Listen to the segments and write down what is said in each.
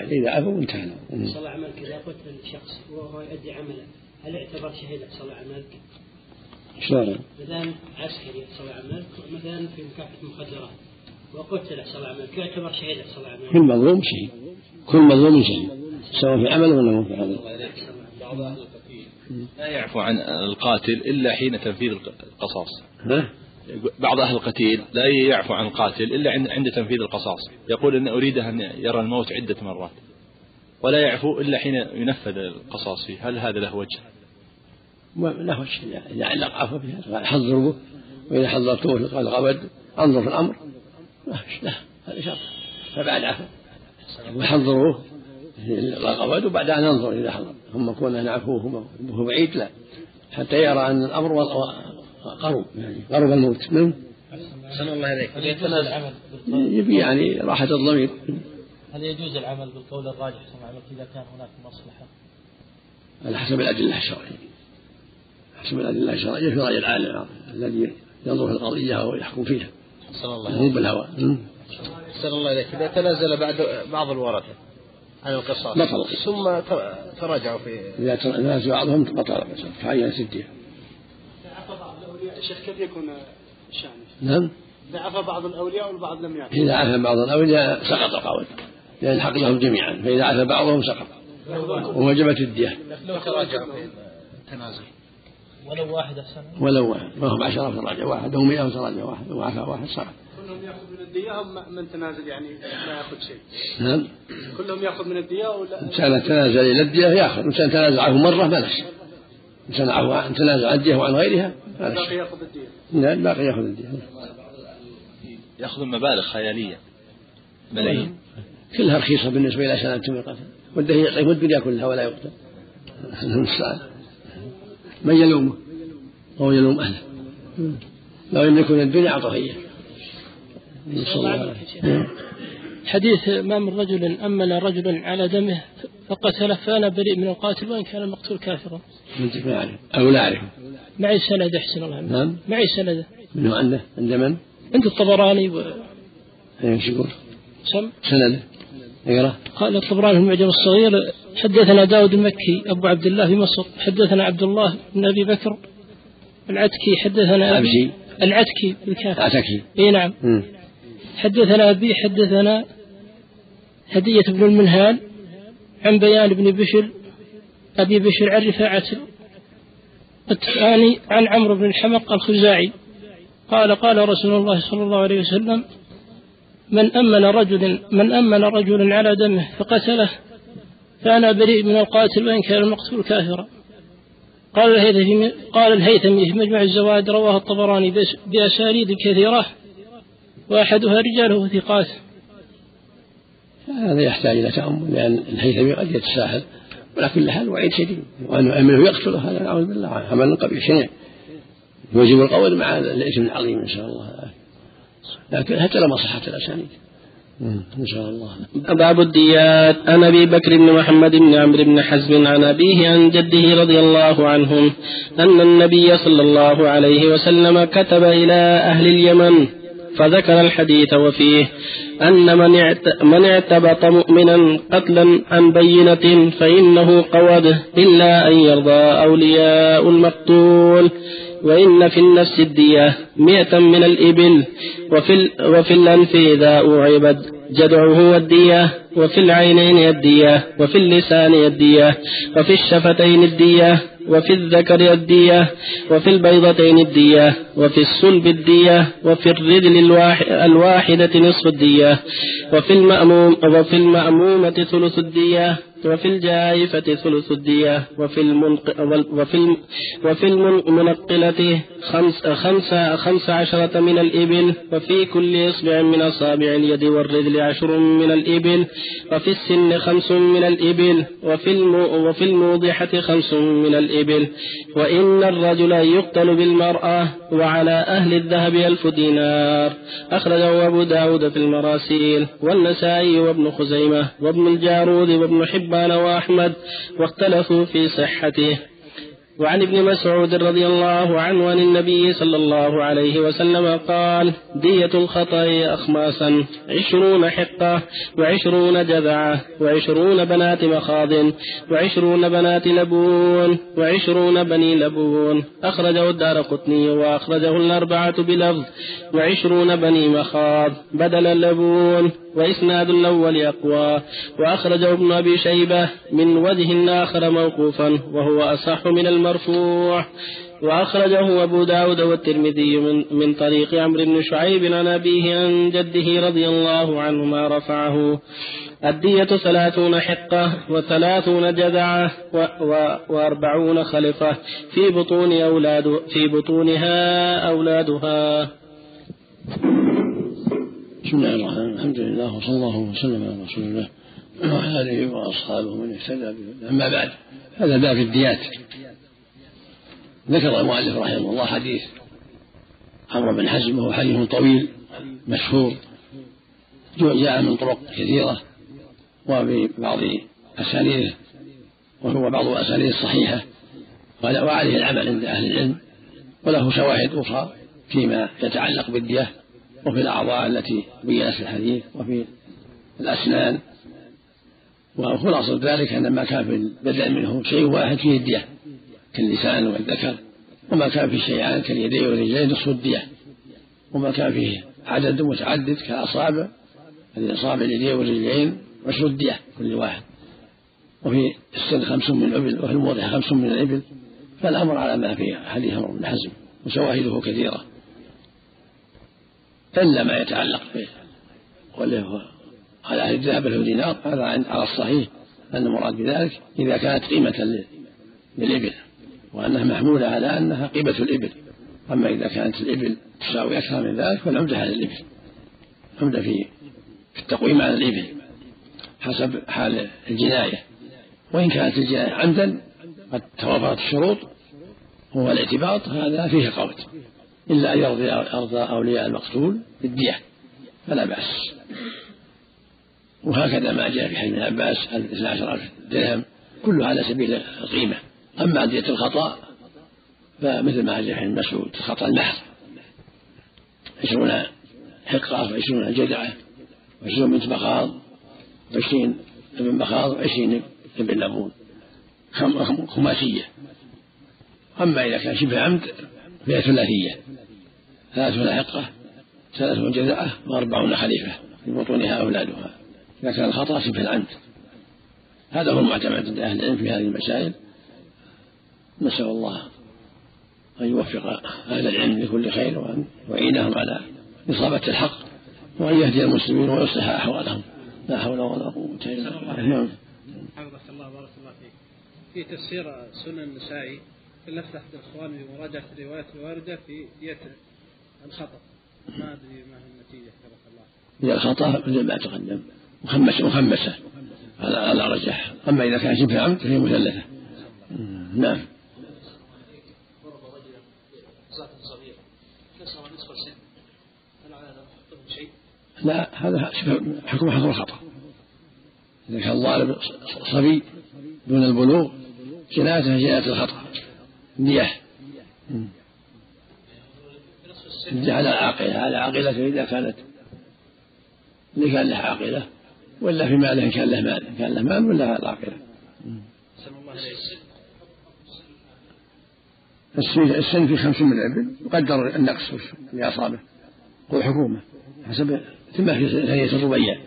إذا عفوا انتهى صلى عملك إذا قتل الشخص وهو يؤدي عمله هل يعتبر شهيد صلى عملك؟ شلون؟ مثلا عسكري صلى عملك مثلا في مكافحة المخدرات وقتل صلى عملك يعتبر شهيد صلى عملك؟ كل مظلوم شهيد. كل مظلوم شهيد. سواء في عمل ولا مو في عمل. بعض أهل لا يعفو عن القاتل إلا حين تنفيذ القصاص. ها؟ بعض أهل القتيل لا يعفو عن القاتل إلا عند تنفيذ القصاص. يقول إن أريد أن يرى الموت عدة مرات. ولا يعفو إلا حين ينفذ القصاص فيه. هل هذا له وجه؟ له وجه. إذا علق عفو قال حضروا وإذا حضرتوه غبد أنظر في الأمر. لا هذا شرط فبعد عفو. وحضروه الغبد وبعدها ننظر إذا حضر ثم كون نعفوه. وهو بعيد لا. حتى يرى أن الأمر قرب. يعني قرب الموت. نعم. أحسن الله عليك هل يجوز العمل يبي يعني راحة الضمير. هل يجوز العمل بالقول الراجح كما عملت إذا كان هناك مصلحة؟ على حسب الأدلة الشرعية. حسب الأدلة الشرعية. في رأي العالم الذي ينظر في القضية ويحكم فيها. أحسن الله مو عليك بالهوى. أحسن الله عليك إذا تنازل بعد بعض الورثة عن القصاص. بطل. ثم تراجعوا في إذا تنازل بعضهم بطل القصاص. فعين سدية الشيخ كيف يكون شأنه؟ نعم. إذا عفى بعض الأولياء والبعض لم يعفى إذا عفى بعض الأولياء سقط القول لأن الحق لهم جميعا. فإذا عفى بعضهم سقط. ووجبت الدية. لو التنازل ولو واحد أحسن. ولو واحد. ما هم عشرة تراجع واحد. هم مئة وتراجع واحد. وعفى واحد سقط. كلهم يأخذ من الدية هم من تنازل يعني لا يأخذ شيء؟ نعم. كلهم يأخذ من الدية ولا إنسان تنازل إلى الدية يأخذ. إنسان تنازل عنه مرة ما نفس إنسان عفو تنازل عن الدية وعن غيرها ما نفس باقي يأخذ الدية لا الباقي يأخذ الدية يأخذ مبالغ خيالية. ملايين. كلها رخيصة بالنسبة إلى سنة القتل وده يعطيه الدنيا كلها ولا يقتل. المستعان من يلومه؟ أو يلوم أهله. لو يملك من الدنيا أعطاه إياه نسأل الله العافية. حديث ما من رجل أمن رجلا على دمه فقتله فأنا بريء من القاتل وإن كان المقتول كافرا. أنت ما أعرف أو لا أعرف معي سند أحسن الله. نعم. معي سند. من هو عنده عند من؟ عند الطبراني و... إيش يقول؟ سم. سند اقرا قال الطبراني في المعجم الصغير حدثنا داود المكي أبو عبد الله في مصر حدثنا عبد الله بن أبي بكر العتكي حدثنا عبسي العتكي بالكاف. اعتكي إي نعم. مم. حدثنا أبي حدثنا هدية بن المنهال عن بيان بن بشر أبي بشر عن رفاعة الثاني عن عمرو بن الحمق الخزاعي. قال قال رسول الله صلى الله عليه وسلم من أمن رجل من أمن رجلا على دمه فقتله فأنا بريء من القاتل وإن كان المقتول كافرا. قال الهيثمي قال الهيثمي في مجمع الزوائد رواه الطبراني بأس- بأسانيد كثيرة وأحدها رجاله ثقات. هذا يحتاج إلى تأمل لأن الهيثمي قد يتساهل. على كل حال وعيد شديد. وأن امنه يقتله هذا نعوذ بالله عمل قبيح شنيع. يوجب القول مع الإثم العظيم إن شاء الله. لكن حتى لما صحت الأسانيد. مم. إن شاء الله. باب الديات. عن أبي بكر بن محمد بن عمرو بن حزم عن أبيه عن جده رضي الله عنهم أن النبي صلى الله عليه وسلم كتب إلى أهل اليمن فذكر الحديث وفيه أن من من اعتبط مؤمنا قتلا عن بينة فإنه قوده إلا أن يرضى أولياء المقتول. وإن في النفس الدية مئة من الإبل وفي, وفي الأنف إذا أعبد جدعه والدية وفي العينين الدية وفي اللسان الدية وفي الشفتين الدية. وفي الذكر الدية وفي البيضتين الدية وفي الصلب الدية وفي الرجل الواح- الواحدة نصف الدية وفي المأموم وفي المأمومة ثلث الدية. وفي الجائفة ثلث الدية وفي المنق وفي وفي المنقلة خمس خمس خمس عشرة من الإبل وفي كل إصبع من أصابع اليد والرجل عشر من الإبل وفي السن خمس من الإبل وفي وفي الموضحة خمس من الإبل. وإن الرجل يقتل بالمرأة وعلى أهل الذهب ألف دينار. أخرجه أبو داود في المراسيل والنسائي وابن خزيمة وابن الجارود وابن حبان وأحمد واختلفوا في صحته. وعن ابن مسعود رضي الله عنه عن النبي صلى الله عليه وسلم قال دية الخطأ أخماسا عشرون حقة وعشرون جذعة وعشرون بنات مخاض وعشرون بنات لبون وعشرون بني لبون. أخرجه الدار قطني وأخرجه الأربعة بلفظ وعشرون بني مخاض بدل اللبون. وإسناد الأول أقوى وأخرجه ابن أبي شيبة من وجه آخر موقوفا وهو أصح من المرفوع. وأخرجه أبو داود والترمذي من, من طريق عمرو بن شعيب عن أبيه عن جده رضي الله عنهما رفعه. الدية ثلاثون حقة وثلاثون جذعة وأربعون خلفة في بطون أولاد في بطونها أولادها. بسم الله الرحمن الرحيم. الحمد لله وصلى الله وسلم على رسول الله وعلى آله وأصحابه من اهتدى به أما بعد هذا باب الديات. ذكر المؤلف رحمه الله حديث عمرو بن حزم وهو حديث طويل مشهور جاء من طرق كثيرة وببعض أسانيده وهو بعض أسانيده الصحيحة وعليه العمل عند أهل العلم وله شواهد أخرى فيما يتعلق بالدية. وفي الأعضاء التي بينت في الحديث وفي الأسنان. وخلاصة ذلك أن ما كان في البدن منه شيء واحد فيه الدية كاللسان والذكر وما كان فيه شيئان كاليدين والرجلين نصف الدية وما كان فيه عدد متعدد كالأصابع الأصابع اليدين والرجلين عشر الدية كل واحد. وفي السن خمس من الإبل وفي الموضع خمس من الإبل. فالأمر على ما في حديث عمر بن حزم وشواهده كثيرة. إلا ما يتعلق به. واللي هو على الذهب له دينار هذا على الصحيح أن المراد بذلك إذا كانت قيمة للإبل وأنها محمولة على أنها قيمة الإبل. أما إذا كانت الإبل تساوي أكثر من ذلك فالعمدة على الإبل العمدة في التقويم على الإبل حسب حال الجناية. وإن كانت الجناية عمدا قد توافرت الشروط هو الاعتباط هذا فيه قول. إلا أن يرضي أرضى أولياء المقتول بالدية فلا بأس. وهكذا ما جاء في حديث ابن عباس الاثنى عشر ألف درهم؟ كله على سبيل القيمة أما دية الخطأ فمثل ما جاء في مسعود الخطأ المحض عشرون حقة وعشرون جدعة وعشرون بنت مخاض وعشرين ابن مخاض وعشرين ابن لبون. خماسية. أما إذا كان شبه عمد فهي ثلاثية ثلاثون حقة ثلاثون جزاءة وأربعون خليفة في بطونها أولادها. إذا كان الخطأ شبه العمد هذا هو المعتمد عند أهل العلم في هذه المسائل. نسأل الله أن يوفق أهل العلم لكل خير وأن يعينهم على إصابة الحق وأن يهدي المسلمين ويصلح أحوالهم. لا حول ولا قوة إلا بالله. نعم الله بارك الله فيك. في تفسير سنن النسائي لفت أحد الإخوان بمراجعة الروايات الواردة في دية الخطأ. ما أدري ما هي النتيجة حفظك الله. دية الخطأ مثل ما تقدم مخمسة مخمسة. على على رجح أما إذا كان شبه عمد فهي مثلثة. نعم. لا هذا حكم حكم الخطأ. إذا كان ضارب صبي دون البلوغ جنايته جناية الخطأ. نية على العاقلة على عاقلته إذا كانت اللي كان له عاقلة ولا في ماله كان له مال كان له مال ولا على العاقلة السن في خمس من الإبل يقدر النقص اللي أصابه قول حكومة. حسب في ثانية الربيع.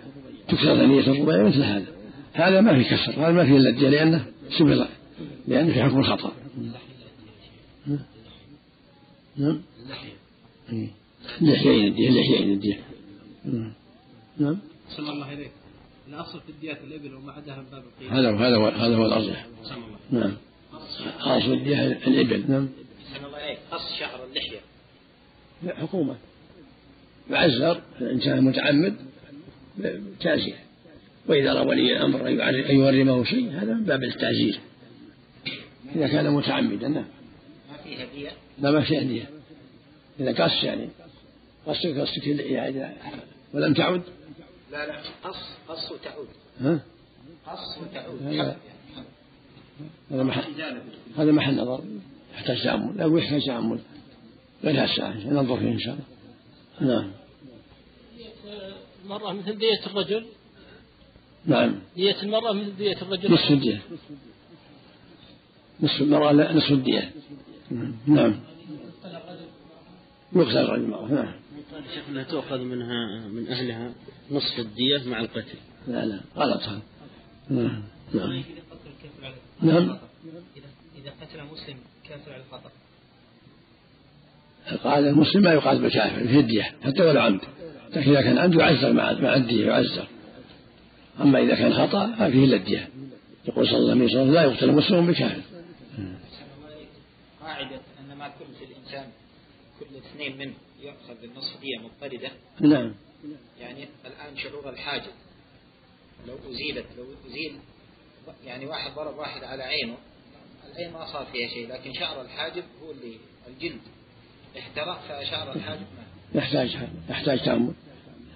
تكسر ثانية الربيع مثل هذا. هذا ما في كسر هذا ما في إلا لأنه شبه لأنه في حكم الخطأ. نعم اللحيين الدية اللحيين الدية نعم صلى الله عليك الأصل في الديات الإبل وما عداها من باب القيمة هذا هو هذا هو هذا هو الأرجح نعم أصل الدية الإبل نعم الله عليك قص شعر اللحية لا حكومة معزر الإنسان متعمد تعزير وإذا رأى ولي الأمر أن يورمه شيء هذا من باب التعزير إذا كان متعمدا نعم لا ما فيها دية إذا قص يعني قصك قصك يعني ولم تعد؟ لا لا. قص قص وتعود. ها؟ قص وتعود. لا هذا محل هذا محل نظر. يحتاج تأمل. لا يحتاج تأمل. غير الساعة ننظر فيه إن شاء الله. نعم. المرأة مثل دية الرجل؟ نعم. دية المرأة مثل دية الرجل؟ نصف الدية. نصف المرأة لا نصف الدية نعم. يقتل الرجل المرأة نعم. شيخنا تؤخذ منها من أهلها نصف الدية مع القتل. لا لا غلط هذا نعم. نعم نعم. إذا قتل مسلم كافر على الخطأ. القاعدة المسلم ما يقاتل بالكافر في الدية حتى ولو عمد. لكن إذا كان عمد يعزر مع مع الدية يعزر. أما إذا كان خطأ ففيه إلا الدية. يقول صلى الله عليه وسلم لا يقتل مسلم بكافر. قاعدة أن ما كل في الإنسان كل اثنين منه يؤخذ بالنصف دية مضطردة. نعم. يعني الآن شعور الحاجة. لو أزيلت لو أزيل يعني واحد ضرب واحد على عينه العين ما صار فيها شيء لكن شعر الحاجب هو اللي الجلد احترق فشعر الحاجب ما. يحتاج يحتاج تأمل.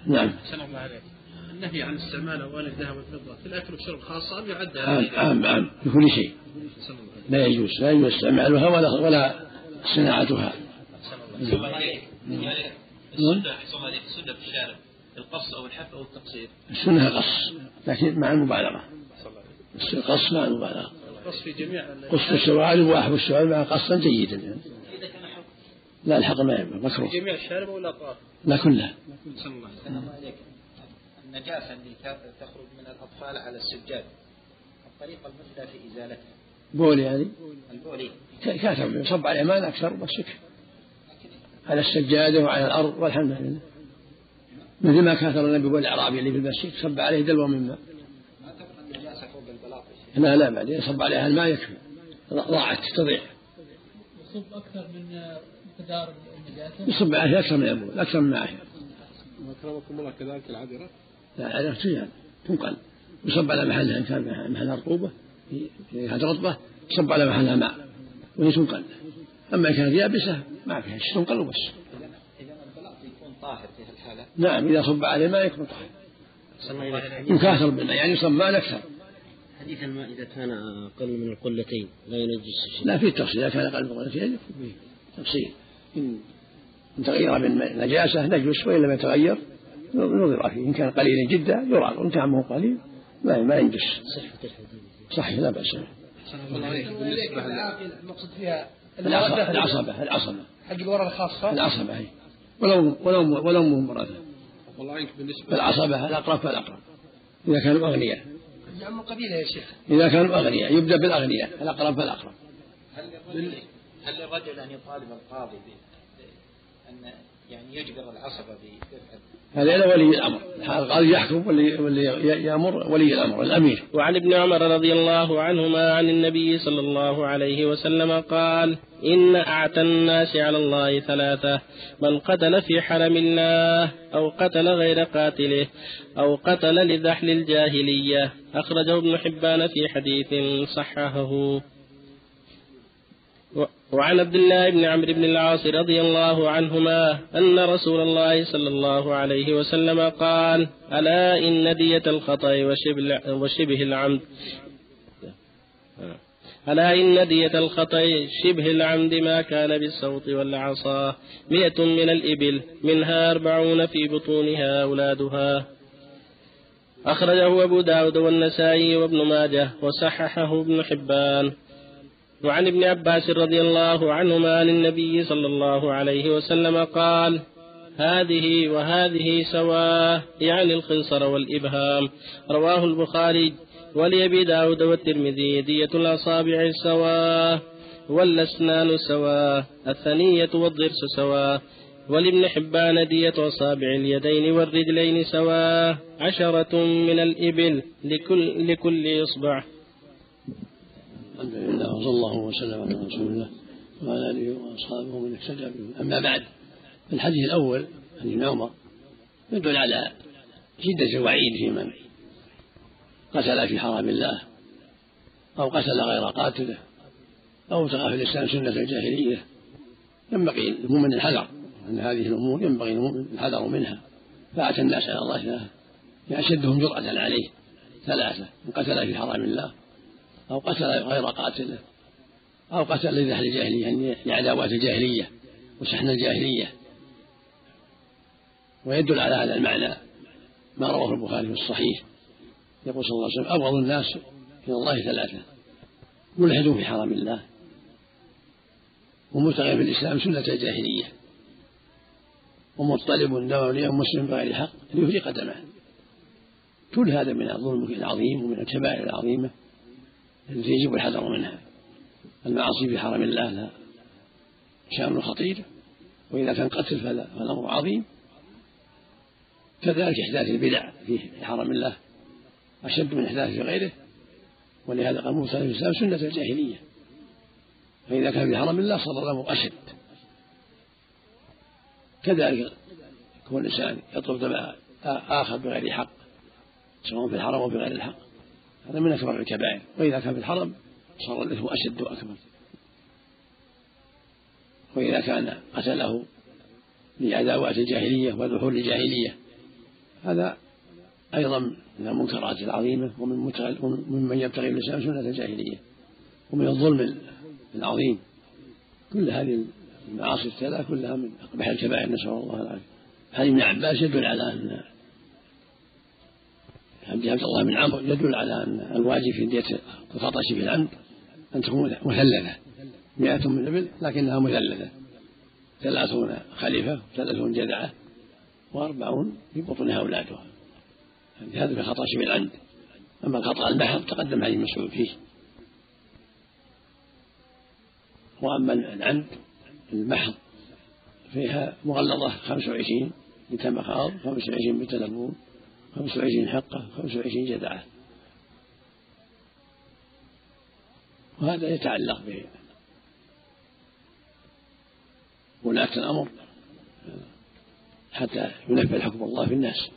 نعم. سلام الله عليك النهي عن استعمال أواني الذهب والفضة في الأكل والشرب خاصة أم يعد عام عام عام بكل شيء. صلى الله عليه لا يجوز لا يجوز استعمالها ولا ولا صناعتها. السنة في الشارع القص أو الحف أو التقصير السنة قص لكن مع المبالغة. القص مع المبالغة. القص في جميع قص الشوارب وأحب الشوارب مع قصا جيدا. يعني. لا الحق ما ينبغي في مكروه. جميع الشارب والأطراف. لا كلها. صلى الله عليه وسلم أحسن الله عليك النجاسة اللي تخرج من الأطفال على السجاد. الطريقة المثلى في إزالتها. بول يعني البولي. ك- كاتب يصب على اليمان أكثر بس على السجادة وعلى الأرض والحمد لله. مثل ما كاتب النبي بول الأعرابي اللي في المسجد صب عليه دلوة من ماء. ما تبقى النجاسة فوق البلاط يا شيخ. لا لا بعدين صب عليها الماء يكفي. ضاعت تضيع. يصب أكثر من مقدار النجاسة؟ يصب عليها أكثر من البول أكثر من معه أكرمكم الله كذلك العذرة لا على تجعل تنقل. يصب على محلها إن كان محلها رطوبة في كانت رطبة يصب على محلها ماء وهي تنقل. أما إن كانت يابسة ما فيها شيء تنقل وبس. يكون طاهر في هالحالة نعم إذا صب عليه ماء يكون طاهر. يكاثر بالماء يعني يصب ماء أكثر. حديث الماء إذا كان أقل من القلتين لا ينجس شيء لا في تفصيل. إذا كان أقل من قلتين يكون. فيه تفصيل. إن تغير من نجاسة نجس وإن لم يتغير نظر فيه إن كان قليلا جدا يراق وإن كان مو قليل ما ما ينجس. صحيح لا بأس بالنسبة المقصود فيها العصبة العصبة العصبة. حق الورقة الخاصة؟ العصبة هي ولو ولو ولو مو امرأته والله عنك بالنسبة العصبة الأقرب فالأقرب إذا كانوا أغنياء. نعم قبيلة يا شيخ. إذا كانوا أغنياء يبدأ بالأغنياء الأقرب فالأقرب هل للرجل هل للرجل أن يطالب القاضي أن يعني يجبر العصبة بدفع هذا ولي الأمر. القاضي يحكم واللي يأمر ولي الأمر الأمير. وعن ابن عمر رضي الله عنهما عن النبي صلى الله عليه وسلم قال إن أعتى الناس على الله ثلاثة من قتل في حرم الله أو قتل غير قاتله أو قتل لذحل الجاهلية. أخرجه ابن حبان في حديث صححه. وعن عبد الله بن عمرو بن العاص رضي الله عنهما أن رسول الله صلى الله عليه وسلم قال ألا إن دية الخطأ وشبه, العمد. ألا إن دية الخطأ شبه العمد ما كان بالصوت والعصا. مئة من الإبل منها أربعون في بطونها أولادها. أخرجه أبو داود والنسائي وابن ماجه وصححه ابن حبان. وعن ابن عباس رضي الله عنهما عن النبي صلى الله عليه وسلم قال هذه وهذه سواء يعني الخنصر والإبهام. رواه البخاري ولأبي داود والترمذي. دية الأصابع سواء والأسنان سواء الثنية والضرس سواء. ولابن حبان دية أصابع اليدين والرجلين سواء. عشرة من الإبل لكل, لكل إصبع. الحمد لله وصلى الله وسلم على رسول الله وعلى آله وأصحابه ومن اهتدى أما بعد الحديث الأول عن ابن عمر يدل على شدة الوعيد في من قتل في حرام الله أو قتل غير قاتله أو ابتغى في الإسلام سنة الجاهلية. ينبغي المؤمن الحذر ان هذه الأمور ينبغي المؤمن الحذر منها. فأتى الناس على الله أشدهم جرأة عليه ثلاثة من قتل في حرام الله أو قتل غير قاتله أو قتل لأهل الجاهلية يعني لعداوات الجاهلية وشحن الجاهلية. ويدل على هذا المعنى ما رواه البخاري في الصحيح. يقول صلى الله عليه وسلم أبغض الناس إلى الله ثلاثة ملحد في حرم الله ومبتغي في الإسلام سنة الجاهلية ومطلب دولي مسلم بغير حق ليفرق دمه. كل هذا من الظلم العظيم ومن الكبائر العظيمة. التي يجب الحذر منها. المعاصي في حرم الله لها شأن خطير. وإذا كان قتل فالأمر عظيم. كذلك إحداث البدع في حرم الله أشد من إحداث في غيره. ولهذا قال موسى عليه السلام سنة الجاهلية. فإذا كان في حرم الله صار الأمر أشد. كذلك يكون الإنسان يطلب دم آخر بغير حق سواء في الحرم أو بغير الحق. هذا من أكبر الكبائر. وإذا كان في الحرم صار الإثم أشد وأكبر. وإذا كان قتله لعداوات الجاهلية وذحول الجاهلية. هذا أيضا من المنكرات العظيمة ومن ممن يبتغي الإسلام سنة الجاهلية ومن الظلم العظيم. كل هذه المعاصي الثلاث كلها من أقبح الكبائر نسأل الله العافية. هذه ابن عباس يدل على أن عبد الله بن عمرو يدل على أن الواجب في دية الخطأ في العمد أن تكون مثلثة. مئة من الإبل لكنها مثلثة. ثلاثون خليفة ثلاثون جذعة وأربعون في بطونها أولادها. هذا في خطأ شبه العمد. أما الخطأ المحض تقدم عليه المسؤول فيه. وأما العمد المحض فيها مغلظة خمس وعشرين بنت مخاض خمس وعشرين بنت لبون خمس وعشرين حقة خمس وعشرين جدعة. وهذا يتعلق به. ولاة الأمر حتى ينفذ حكم الله في الناس.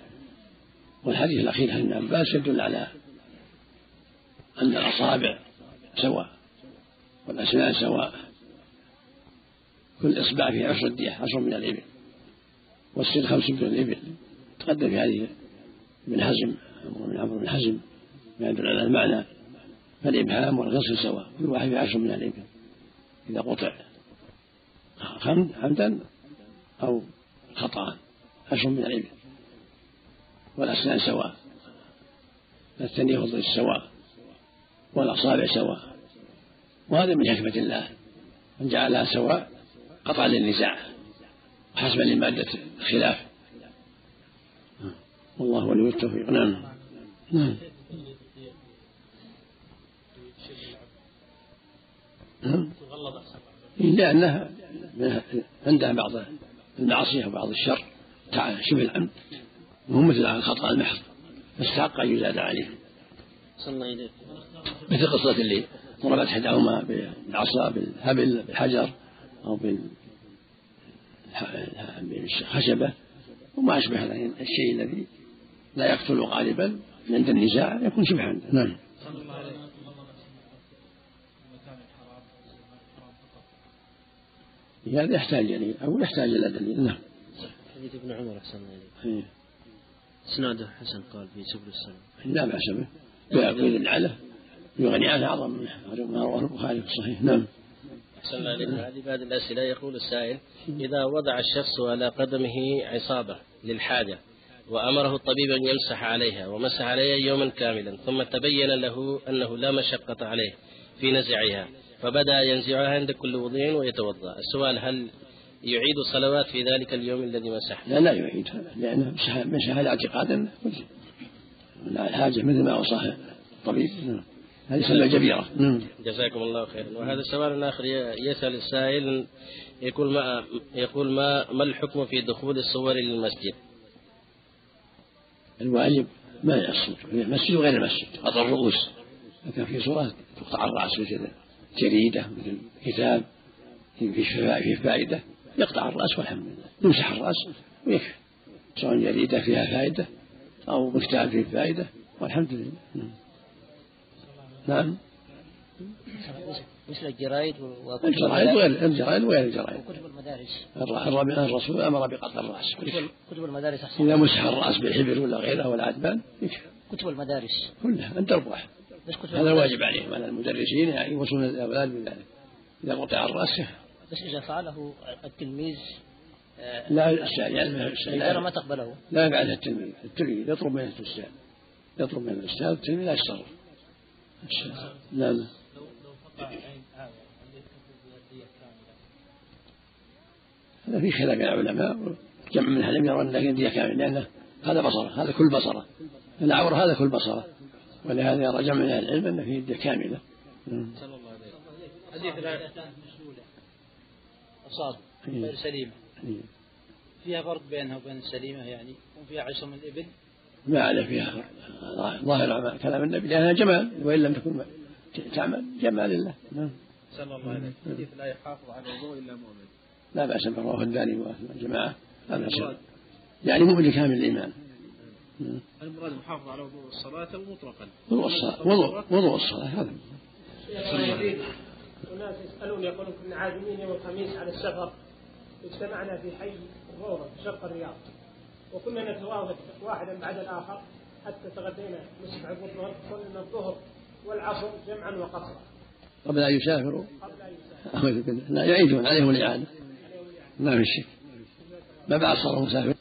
والحديث الأخير عن ابن عباس يدل على أن الأصابع سواء والأسنان سواء. كل إصبع فيه عشر الدية عشر من الإبل والسن خمس من الإبل. تقدم في هذه ابن حزم من عمرو بن حزم ما يدل على المعنى فالإبهام والغسل سواء كل واحد في عشر من الإبل إذا قطع عمدا أو خطأ عشر من الإبل والأسنان سواء الثانية فضل السواء والأصابع سواء وهذا من حكمة الله أن جعلها سواء قطعا للنزاع حسب لمادة الخلاف. والله ولي التوفيق. نعم. نعم. نعم. لأنها عندها بعض المعصية وبعض الشر شبه العمد وهو مثل الخطأ المحض. فاستحق أن يزاد عليه. مثل قصة اللي ضربت إحداهما بالعصا بالهبل بالحجر أو بالخشبة. وما أشبه الشيء الذي لا يقتل غالبا عند النزاع يكون شبها. نعم. هذا يحتاج دليل أو يحتاج إلى دليل. نعم. حديث ابن عمر أحسن إليه إسناده حسن قال في سبل السلام لا بأس به. ويدل عليه يغني عنه أعظم ما رواه البخاري في الصحيح. نعم. أحسن هذه بعد الأسئلة. يقول السائل إذا وضع الشخص على قدمه عصابة للحاجة وأمره الطبيب أن يمسح عليها ومسح عليها يوما كاملا ثم تبين له أنه لا مشقة عليه في نزعها فبدأ ينزعها عند كل وضوء ويتوضأ السؤال هل يعيد الصلوات في ذلك اليوم الذي مسح لا لا يعيد لأنه مسح اعتقادا لا حاجة مثل ما أوصاه الطبيب. هذه سنة جبيرة نعم. جزاكم الله خيرا وهذا سؤال آخر يسأل السائل يقول ما يقول ما ما الحكم في دخول الصور للمسجد؟ الواجب ما يصور في المسجد وغير المسجد. قطع الرؤوس. لكن في صورة تقطع الرأس مثل جريدة مثل كتاب في فائدة يقطع الرأس والحمد لله. يمسح الرأس ويكفي سواء جريدة فيها فائدة أو كتاب فيه فائدة والحمد لله. نعم, نعم. مثل الجرائد الجرائد وغير الجرائد وغير الجرائد. كتب المدارس. الرسول أمر بقطع الرأس. كتب المدارس أحسن. إذا مسح الرأس بالحبر ولا غيره ولا عدبان كتب المدارس. كلها أنت واحد هذا واجب عليهم على المدرسين يعني يوصون الأولاد بذلك إذا قطع الرأس. بس إذا فعله التلميذ آه، لا الأستاذ يعني الدائرة ما تقبله. لا يفعلها التلميذ. التلميذ يطلب من الأستاذ. يطلب من الأستاذ التلميذ لا يتصرف. لا. هذا في خلاف بين العلماء جمع منها لم يرى أن دية كاملة لأنه هذا بصرة هذا كل بصرة. العورة هذا كل بصرة. ولهذا يرى جمع من العلم أن فيه دية كاملة. صلى الله عليه حديث أصاب غير سليمة فيها فرق بينها وبين السليمة يعني؟ يكون فيها عشر من الإبل؟ ما على فيها ظاهر كلام النبي لأنها جمال وإن لم تكن تعمل جمال لله. نعم صلى الله عليه حديث لا يحافظ على الوضوء إلا مؤمن. لا بأس به رواه الداني والجماعة. لا بأس. يعني مؤمن كامل الإيمان. المراد محافظ على وضوء الصلاة مطلقا. وضوء الصلاة. وضوء وضوء الصلاة هذا. وناس يسألون يقولون كنا عازمين يوم الخميس على السفر. اجتمعنا في حي في شرق الرياض. وكنا نتواصل واحدا بعد الآخر حتى تغدينا نصف عقب الظهر قلنا الظهر والعصر جمعا وقصرا. قبل أن يسافروا. قبل أن يسافروا. لا يعيدون عليهم الإعادة ما في شك ما بعد صاروا مسافر